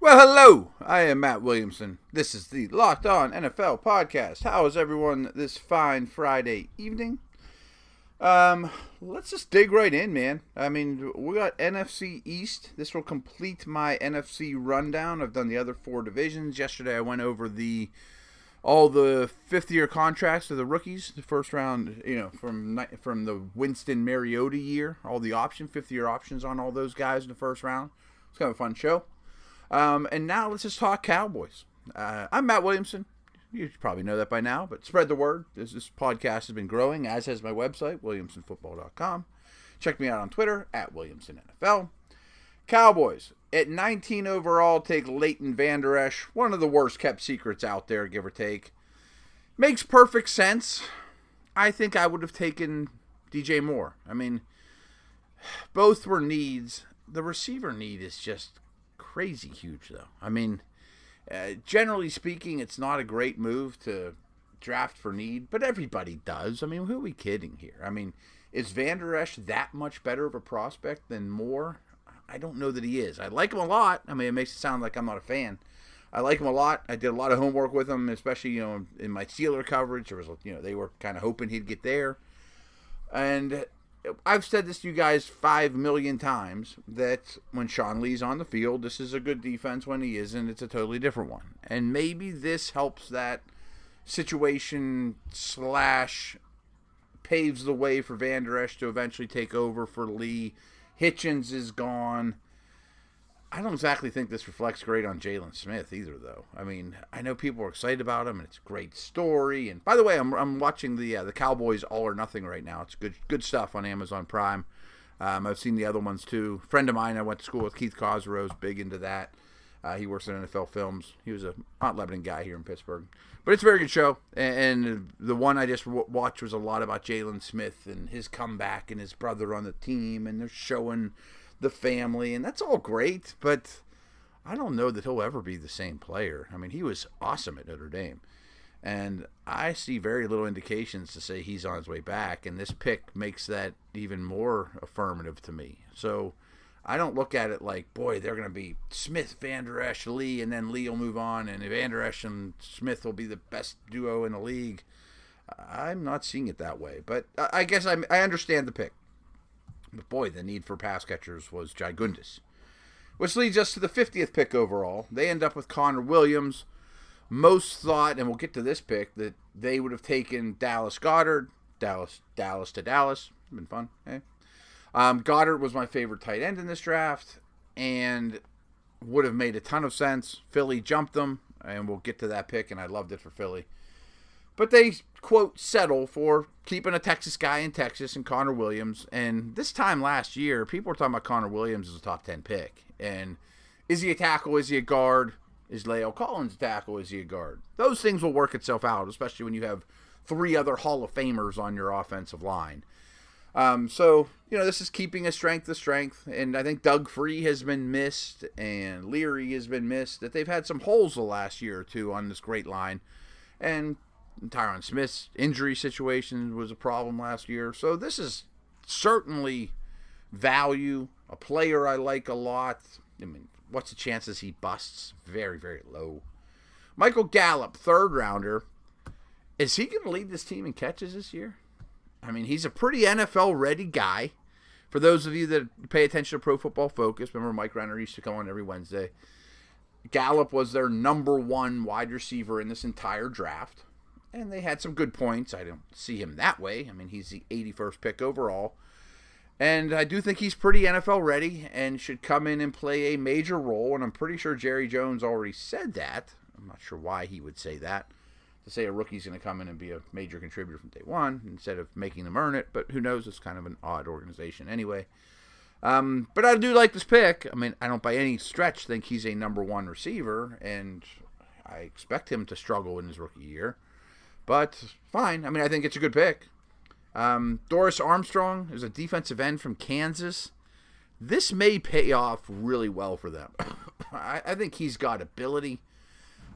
Well, hello. I am Matt Williamson. This is the Locked On NFL podcast. How is everyone this fine Friday evening? Um, let's just dig right in, man. I mean, we got NFC East. This will complete my NFC rundown. I've done the other four divisions. Yesterday, I went over the all the fifth year contracts of the rookies, the first round, you know, from from the Winston Mariota year, all the option fifth year options on all those guys in the first round. It's kind of a fun show. Um, and now let's just talk Cowboys. Uh, I'm Matt Williamson. You probably know that by now, but spread the word. This, this podcast has been growing, as has my website, williamsonfootball.com. Check me out on Twitter at WilliamsonNFL. Cowboys at 19 overall take Leighton Vander Esch, one of the worst kept secrets out there, give or take. Makes perfect sense. I think I would have taken DJ Moore. I mean, both were needs. The receiver need is just crazy huge, though. I mean, uh, generally speaking, it's not a great move to draft for need, but everybody does. I mean, who are we kidding here? I mean, is Vander Esch that much better of a prospect than Moore? I don't know that he is. I like him a lot. I mean, it makes it sound like I'm not a fan. I like him a lot. I did a lot of homework with him, especially you know in my Steeler coverage. There was you know they were kind of hoping he'd get there, and I've said this to you guys five million times that when Sean Lee's on the field, this is a good defense. When he isn't, it's a totally different one. And maybe this helps that situation slash paves the way for Vander Esch to eventually take over for Lee. Hitchens is gone. I don't exactly think this reflects great on Jaylon Smith either, though. I mean, I know people are excited about him, and it's a great story. And by the way, I'm, I'm watching the uh, the Cowboys All or Nothing right now. It's good good stuff on Amazon Prime. Um, I've seen the other ones too. Friend of mine, I went to school with Keith Cossrow, big into that. Uh, he works in NFL films. He was a Mount Lebanon guy here in Pittsburgh, but it's a very good show. And, and the one I just w- watched was a lot about Jaylon Smith and his comeback and his brother on the team, and they're showing the family, and that's all great, but I don't know that he'll ever be the same player. I mean, he was awesome at Notre Dame. And I see very little indications to say he's on his way back, and this pick makes that even more affirmative to me. So I don't look at it like, boy, they're going to be Smith, Vander Esch, Lee, and then Lee will move on, and Vander Esch and Smith will be the best duo in the league. I'm not seeing it that way, but I guess I, I understand the pick. But boy, the need for pass catchers was gigundous. Which leads us to the 50th pick overall. They end up with Connor Williams. Most thought, and we'll get to this pick, that they would have taken Dallas Goedert, Dallas, Dallas to Dallas. Been fun, eh? Um, Goedert was my favorite tight end in this draft, and would have made a ton of sense. Philly jumped them, and we'll get to that pick, and I loved it for Philly. But they, quote, settle for keeping a Texas guy in Texas and Connor Williams. And this time last year, people were talking about Connor Williams as a top 10 pick. And is he a tackle? Is he a guard? Is La'el Collins a tackle? Is he a guard? Those things will work itself out, especially when you have three other Hall of Famers on your offensive line. Um, so, you know, this is keeping a strength to strength. And I think Doug Free has been missed and Leary has been missed. That they've had some holes the last year or two on this great line. And Tyron Smith's injury situation was a problem last year. So this is certainly value, a player I like a lot. I mean, what's the chances he busts? Very, very low. Michael Gallup, third rounder. Is he going to lead this team in catches this year? I mean, he's a pretty NFL ready guy. For those of you that pay attention to Pro Football Focus, remember Mike Renner used to come on every Wednesday. Gallup was their number one wide receiver in this entire draft and they had some good points. I don't see him that way. I mean, he's the 81st pick overall. And I do think he's pretty NFL ready and should come in and play a major role. And I'm pretty sure Jerry Jones already said that. I'm not sure why he would say that. To say a rookie's going to come in and be a major contributor from day one instead of making them earn it. But who knows? It's kind of an odd organization anyway. Um, but I do like this pick. I mean, I don't by any stretch think he's a number one receiver. And I expect him to struggle in his rookie year. But fine. I mean, I think it's a good pick. Um, Dorance Armstrong is a defensive end from Kansas. This may pay off really well for them. I, I, think he's got ability,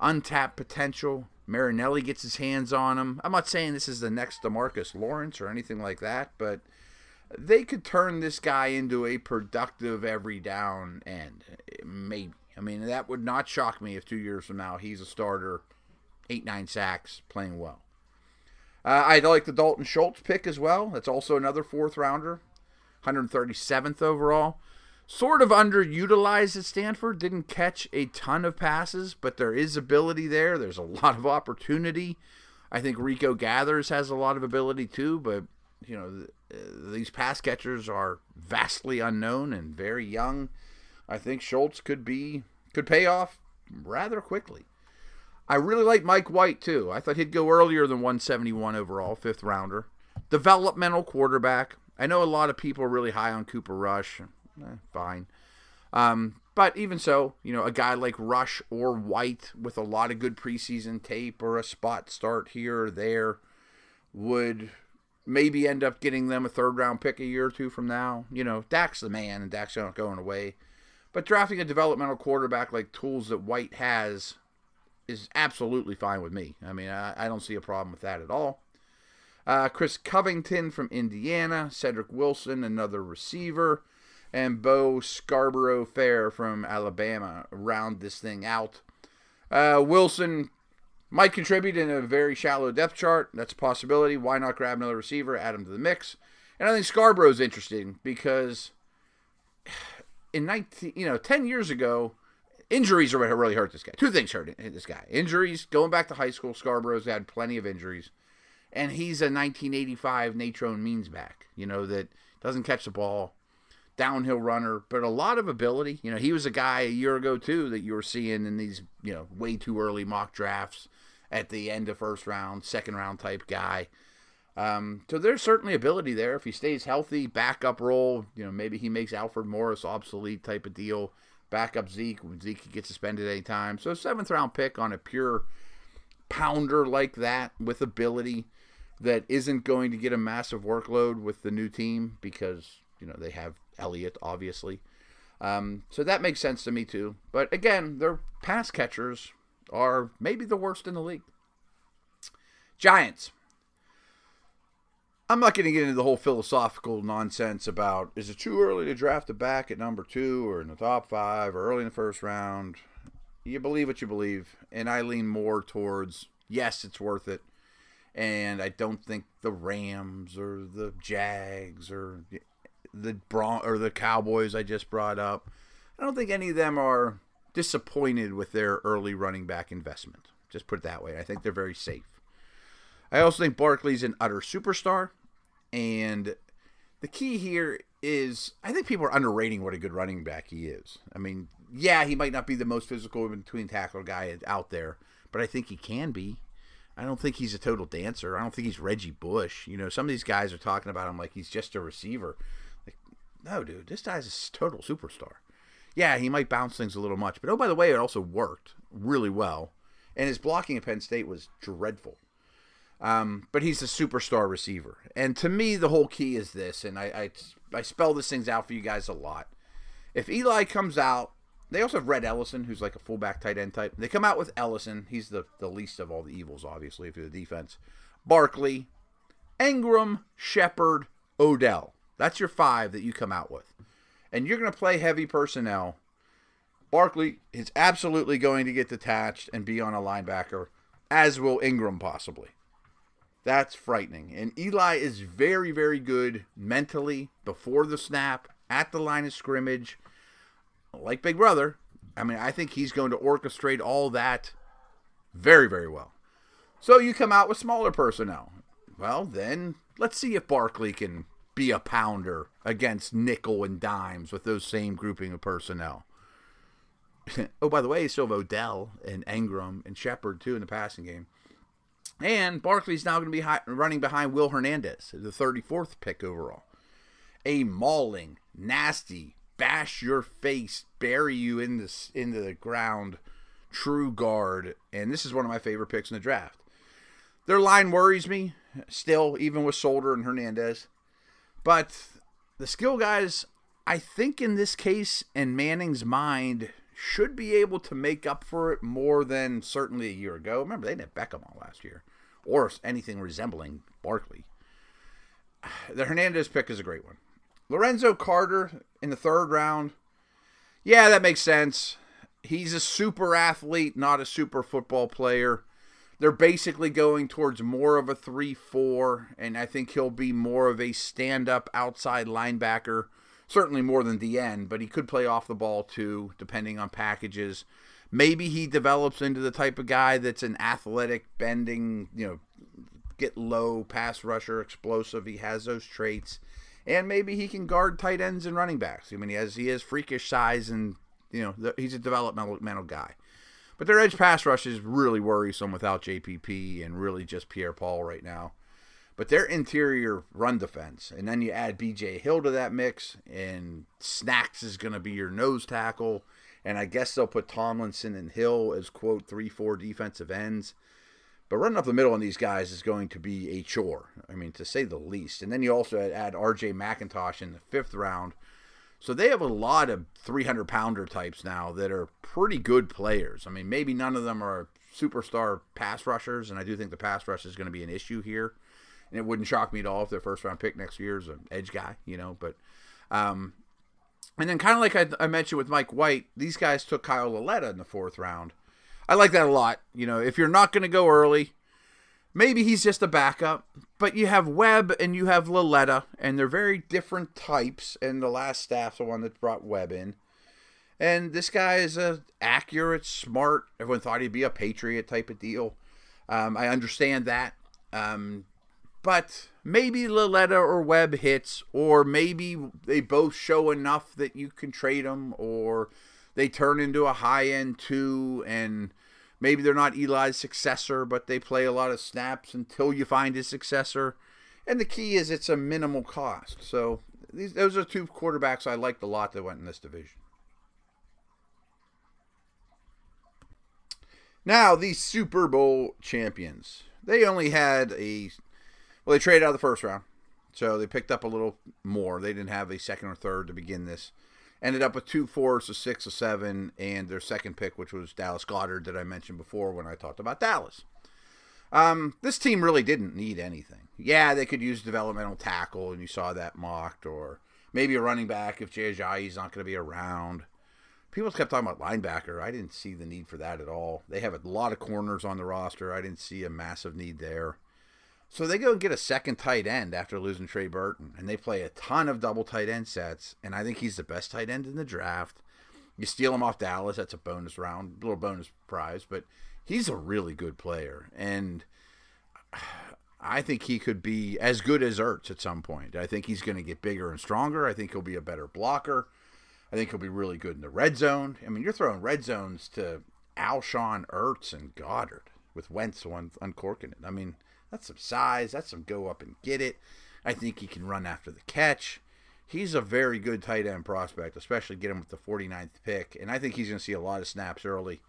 untapped potential. Marinelli gets his hands on him. I'm not saying this is the next Demarcus Lawrence or anything like that, but they could turn this guy into a productive every down end. Maybe. I mean, that would not shock me if two years from now he's a starter, eight, nine sacks, playing well. Uh, I like the Dalton Schultz pick as well. That's also another fourth rounder, 137th overall. Sort of underutilized at Stanford. Didn't catch a ton of passes, but there is ability there. There's a lot of opportunity. I think Rico Gathers has a lot of ability too, but you know uh, these pass catchers are vastly unknown and very young. I think Schultz could be could pay off rather quickly. I really like Mike White too. I thought he'd go earlier than 171 overall, fifth rounder. Developmental quarterback. I know a lot of people are really high on Cooper Rush. Eh, fine. Um, but even so, you know, a guy like Rush or White with a lot of good preseason tape or a spot start here or there would maybe end up getting them a third round pick a year or two from now. You know, Dak's the man and Dak's not going away. But drafting a developmental quarterback like tools that White has is absolutely fine with me. I mean, I, I don't see a problem with that at all. Uh, Chris Covington from Indiana, Cedric Wilson, another receiver, and Bo Scarborough Fair from Alabama round this thing out. Uh, Wilson might contribute in a very shallow depth chart. That's a possibility. Why not grab another receiver, add him to the mix? And I think Scarborough's interesting because in 19, you know, 10 years ago, injuries are what really hurt this guy. Two things hurt this guy: injuries. Going back to high school, Scarborough's had plenty of injuries, and he's a 1985 Natron Means back. You know that doesn't catch the ball, downhill runner, but a lot of ability. You know, he was a guy a year ago too that you were seeing in these you know way too early mock drafts at the end of first round, second round type guy. Um, so there's certainly ability there if he stays healthy, backup role. You know, maybe he makes Alfred Morris obsolete type of deal backup Zeke. Zeke could get suspended anytime. So seventh round pick on a pure pounder like that with ability that isn't going to get a massive workload with the new team because you know they have Elliott obviously. Um, so that makes sense to me too. But again, their pass catchers are maybe the worst in the league. Giants. I'm not going to get into the whole philosophical nonsense about is it too early to draft a back at number two or in the top five or early in the first round. You believe what you believe, and I lean more towards yes, it's worth it. And I don't think the Rams or the Jags or the Bron- or the Cowboys I just brought up, I don't think any of them are disappointed with their early running back investment. Just put it that way. I think they're very safe. I also think Barkley's an utter superstar. And the key here is I think people are underrating what a good running back he is. I mean, yeah, he might not be the most physical between tackle guy out there, but I think he can be. I don't think he's a total dancer. I don't think he's Reggie Bush. You know, some of these guys are talking about him like he's just a receiver. Like, no, dude, this guy's a total superstar. Yeah, he might bounce things a little much, but oh, by the way, it also worked really well. And his blocking at Penn State was dreadful. Um, but he's a superstar receiver. And to me, the whole key is this, and I, I, I spell these things out for you guys a lot. If Eli comes out, they also have Rhett Ellison, who's like a fullback tight end type. They come out with Ellison. He's the, the least of all the evils, obviously, if you're the defense. Barkley, Engram, Shepard, Odell. That's your five that you come out with. And you're going to play heavy personnel. Barkley is absolutely going to get detached and be on a linebacker, as will Engram possibly. That's frightening. And Eli is very, very good mentally before the snap, at the line of scrimmage. Like Big Brother, I mean, I think he's going to orchestrate all that very, very well. So you come out with smaller personnel. Well, then let's see if Barkley can be a pounder against nickel and dimes with those same grouping of personnel. oh, by the way, still Odell and Engram and Shepard too in the passing game. And Barkley's now going to be high, running behind Will Hernandez, the 34th pick overall. A mauling, nasty, bash your face, bury you in the, into the ground, true guard. And this is one of my favorite picks in the draft. Their line worries me still, even with Solder and Hernandez. But the skill guys, I think in this case, in Manning's mind, should be able to make up for it more than certainly a year ago. Remember, they didn't have Beckham all last year or anything resembling Barkley. The Hernandez pick is a great one. Lorenzo Carter in the third round. Yeah, that makes sense. he's a super athlete, not a super football player. They're basically going towards more of a 3 4, and I think he'll be more of a stand up outside linebacker. Certainly more than the end, but he could play off the ball too, depending on packages. Maybe he develops into the type of guy that's an athletic, bending, you know, get low pass rusher, explosive. He has those traits. And maybe he can guard tight ends and running backs. I mean, he has he has freakish size and you know he's a developmental guy. But their edge pass rush is really worrisome without JPP and really just Pierre Paul right now. But their interior run defense, and then you add BJ Hill to that mix, and Snacks is going to be your nose tackle. And I guess they'll put Tomlinson and Hill as, quote, 3 4 defensive ends. But running up the middle on these guys is going to be a chore. I mean, to say the least. And then you also add RJ McIntosh in the fifth round, so they have a lot of 300 pounder types now that are pretty good players. I mean, maybe none of them are superstar pass rushers, and I do think the pass rush is going to be an issue here. And it wouldn't shock me at all if their first round pick next year is an edge guy, you know. But, um, and then kind of like I, I mentioned with Mike White, these guys took Kyle Lauletta in the fourth round. I like that a lot. You know, if you're not going to go early, maybe he's just a backup. But you have Webb and you have Lauletta, and they're very different types. And the last staff's the one that brought Webb in. And this guy is a accurate, smart. Everyone thought he'd be a Patriot type of deal. Um, I understand that. Um, but maybe Lauletta or Webb hits, or maybe they both show enough that you can trade them, or they turn into a high end two and Maybe they're not Eli's successor, but they play a lot of snaps until you find his successor. And the key is it's a minimal cost. So these those are two quarterbacks I liked a lot that went in this division. Now, the Super Bowl champions. They only had a well, they traded out of the first round. So they picked up a little more. They didn't have a second or third to begin this ended up with two fours, a six, a seven, and their second pick, which was Dallas Goedert, that I mentioned before when I talked about Dallas. Um, this team really didn't need anything. Yeah, they could use developmental tackle, and you saw that mocked, or maybe a running back if Jay is not going to be around. People kept talking about linebacker. I didn't see the need for that at all. They have a lot of corners on the roster. I didn't see a massive need there. So they go and get a second tight end after losing Trey Burton, and they play a ton of double tight end sets, and I think he's the best tight end in the draft. You steal him off Dallas, that's a bonus round, a little bonus prize, but he's a really good player, and I think he could be as good as Ertz at some point. I think he's going to get bigger and stronger. I think he'll be a better blocker. I think he'll be really good in the red zone. I mean, you're throwing red zones to Alshon, Ertz, and Goedert with Wentz one uncorking it. I mean – that's some size. That's some go up and get it. I think he can run after the catch. He's a very good tight end prospect, especially get him with the 49th pick. And I think he's going to see a lot of snaps early.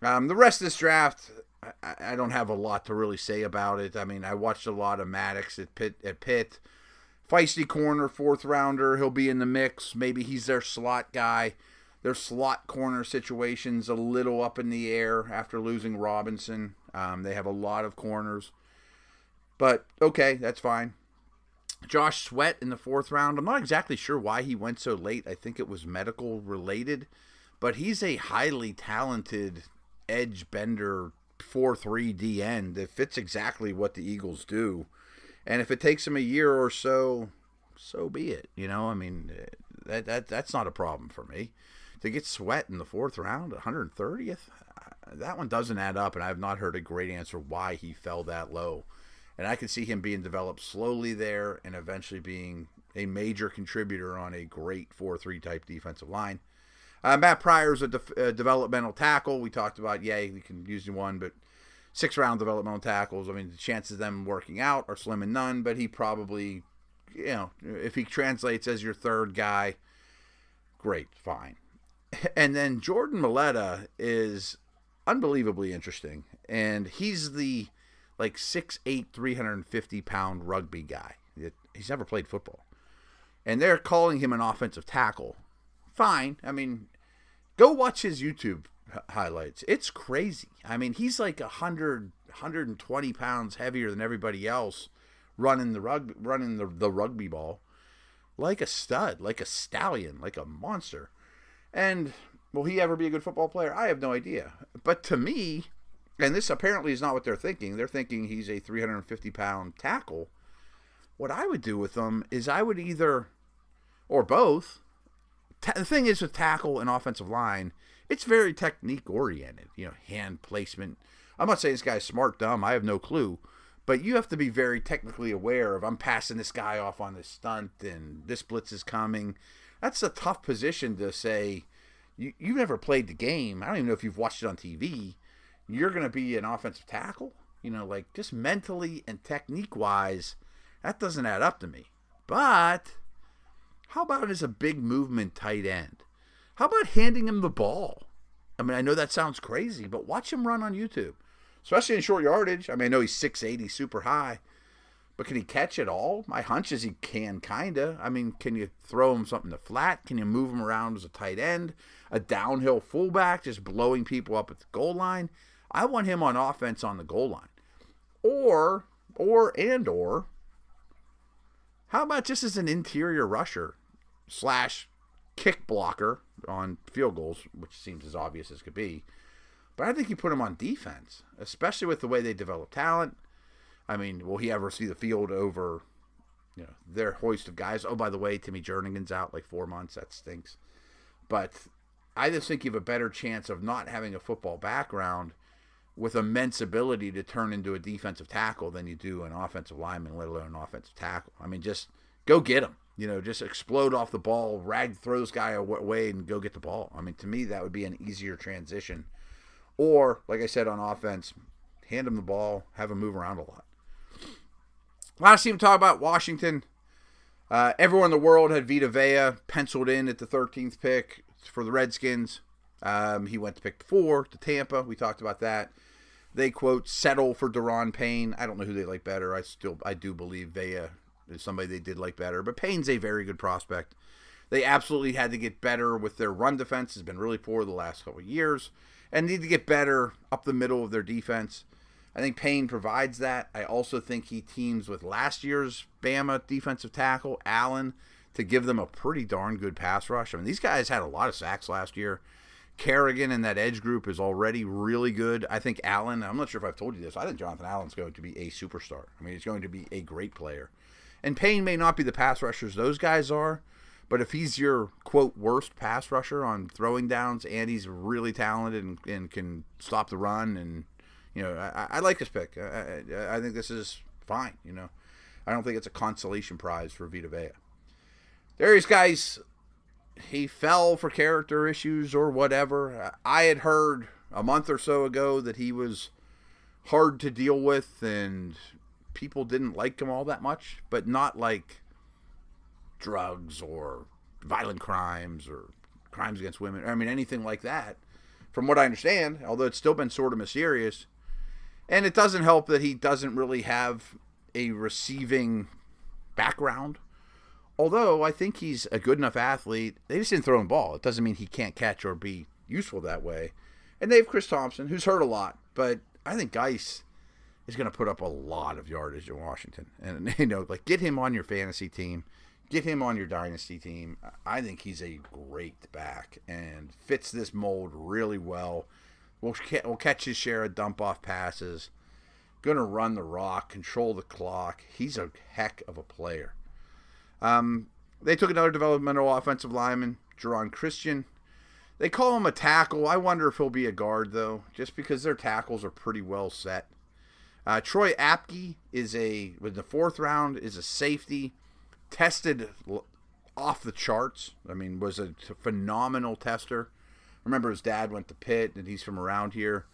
Um, the rest of this draft, I, I, don't have a lot to really say about it. I mean, I watched a lot of Maddox at Pitt. At Pitt. Feisty corner, fourth rounder. He'll be in the mix. Maybe he's their slot guy. Their slot corner situation's a little up in the air after losing Robinson. Um, they have a lot of corners. But okay, that's fine. Josh Sweat in the fourth round. I'm not exactly sure why he went so late. I think it was medical related, but he's a highly talented edge bender 4 3 D end that fits exactly what the Eagles do. And if it takes him a year or so, so be it. You know, I mean, that, that that's not a problem for me. To get Sweat in the fourth round, 130th, that one doesn't add up, and I have not heard a great answer why he fell that low and I can see him being developed slowly there and eventually being a major contributor on a great 4-3 type defensive line. Uh, Matt Pryor is a de- developmental tackle. We talked about, yay, you can use one, but six round developmental tackles. I mean, the chances of them working out are slim and none, but he probably, you know, if he translates as your third guy, great, fine. And then Jordan Mailata is unbelievably interesting. And he's the like 6'8", 350 pound rugby guy. He's never played football. And they're calling him an offensive tackle. Fine. I mean, go watch his YouTube highlights. It's crazy. I mean, he's like 100, 120 pounds heavier than everybody else running the rug, running the, the rugby ball like a stud, like a stallion, like a monster. And Will he ever be a good football player? I have no idea. But to me, and this apparently is not what they're thinking. They're thinking he's a 350 pound tackle. What I would do with them is I would either, or both. Ta- the thing is with tackle and offensive line, it's very technique oriented. You know, hand placement. I'm not saying this guy's smart, dumb. I have no clue. But you have to be very technically aware of I'm passing this guy off on this stunt and this blitz is coming. That's a tough position to say. You, you've never played the game. I don't even know if you've watched it on TV you're going to be an offensive tackle. You know, like just mentally and technique wise, that doesn't add up to me. But how about as a big movement tight end? How about handing him the ball? I mean, I know that sounds crazy, but watch him run on YouTube, especially in short yardage. I mean, I know he's 6'80, super high, but can he catch it all? My hunch is he can, kinda. I mean, can you throw him something to flat? Can you move him around as a tight end, a downhill fullback, just blowing people up at the goal line? I want him on offense on the goal line. Or, or, and or, how about just as an interior rusher slash kick blocker on field goals, which seems as obvious as could be. But I think you put him on defense, especially with the way they develop talent. I mean, will he ever see the field over, you know, their hoist of guys? Oh, by the way, Timmy Jernigan's out like four months. That stinks. But I just think you have a better chance of not having a football background – with immense ability to turn into a defensive tackle than you do an offensive lineman, let alone an offensive tackle. I mean, just go get him. You know, just explode off the ball, rag throw this guy away, and go get the ball. I mean, to me, that would be an easier transition. Or, like I said, on offense, hand him the ball, have him move around a lot. Last team to talk about Washington. Uh, everyone in the world had Vita Vea penciled in at the 13th pick for the Redskins. Um, he went to pick four to Tampa. We talked about that. They quote settle for Daron Payne. I don't know who they like better. I still I do believe Vea is somebody they did like better, but Payne's a very good prospect. They absolutely had to get better with their run defense. Has been really poor the last couple years, and need to get better up the middle of their defense. I think Payne provides that. I also think he teams with last year's Bama defensive tackle Allen to give them a pretty darn good pass rush. I mean, these guys had a lot of sacks last year. Kerrigan and that edge group is already really good. I think Allen, I'm not sure if I've told you this, I think Jonathan Allen's going to be a superstar. I mean, he's going to be a great player. And Payne may not be the pass rushers those guys are, but if he's your quote worst pass rusher on throwing downs and he's really talented and, and can stop the run, and you know, I, I like this pick. I, I, I, think this is fine. You know, I don't think it's a consolation prize for Vita Vea. Derrius Guice, he fell for character issues or whatever. I had heard a month or so ago that he was hard to deal with and people didn't like him all that much, but not like drugs or violent crimes or crimes against women. I mean, anything like that. From what I understand, although it's still been sort of mysterious. And it doesn't help that he doesn't really have a receiving background although I think he's a good enough athlete, they just didn't throw him the ball. It doesn't mean he can't catch or be useful that way. And they have Chris Thompson, who's hurt a lot, but I think Guice is going to put up a lot of yardage in Washington. And you know, like get him on your fantasy team, get him on your dynasty team. I think he's a great back and fits this mold really well. Will will catch his share of dump off passes. Going to run the rock, control the clock. He's a heck of a player. Um, they took another developmental offensive lineman, Geron Christian. They call him a tackle. I wonder if he'll be a guard though, just because their tackles are pretty well set. Uh, Troy Apke is a with the fourth round is a safety, tested off the charts. I mean, was a phenomenal tester. Remember, his dad went to Pitt, and he's from around here.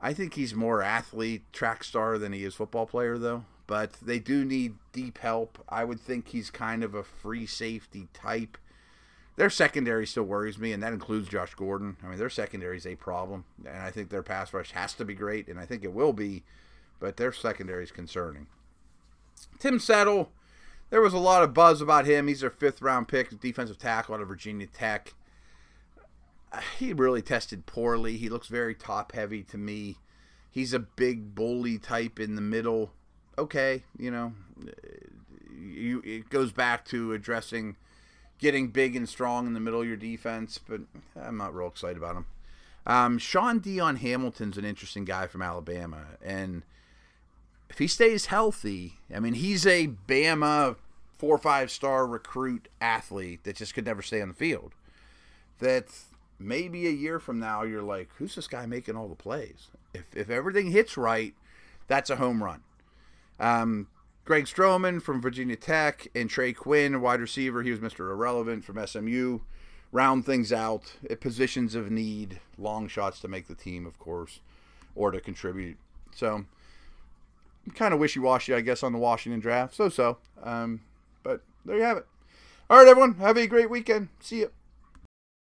I think he's more athlete, track star than he is football player, though but they do need deep help. I would think he's kind of a free safety type. Their secondary still worries me, and that includes Josh Gordon. I mean, their secondary is a problem, and I think their pass rush has to be great, and I think it will be, but their secondary is concerning. Tim Settle, there was a lot of buzz about him. He's their fifth round pick, defensive tackle out of Virginia Tech. He really tested poorly. He looks very top heavy to me. He's a big bully type in the middle okay, you know, you, it goes back to addressing getting big and strong in the middle of your defense, but I'm not real excited about him. Um, Shaun Dion Hamilton's an interesting guy from Alabama, and if he stays healthy, I mean, he's a Bama four or five star recruit athlete that just could never stay on the field. That maybe a year from now, you're like, who's this guy making all the plays? If, if everything hits right, that's a home run. Um, Greg Stroman from Virginia Tech and Trey Quinn, wide receiver, he was Mr. Irrelevant from SMU. Round things out at positions of need, long shots to make the team, of course, or to contribute. So, kind of wishy washy, I guess, on the Washington draft. So so. Um, but there you have it. All right, everyone. Have a great weekend. See you.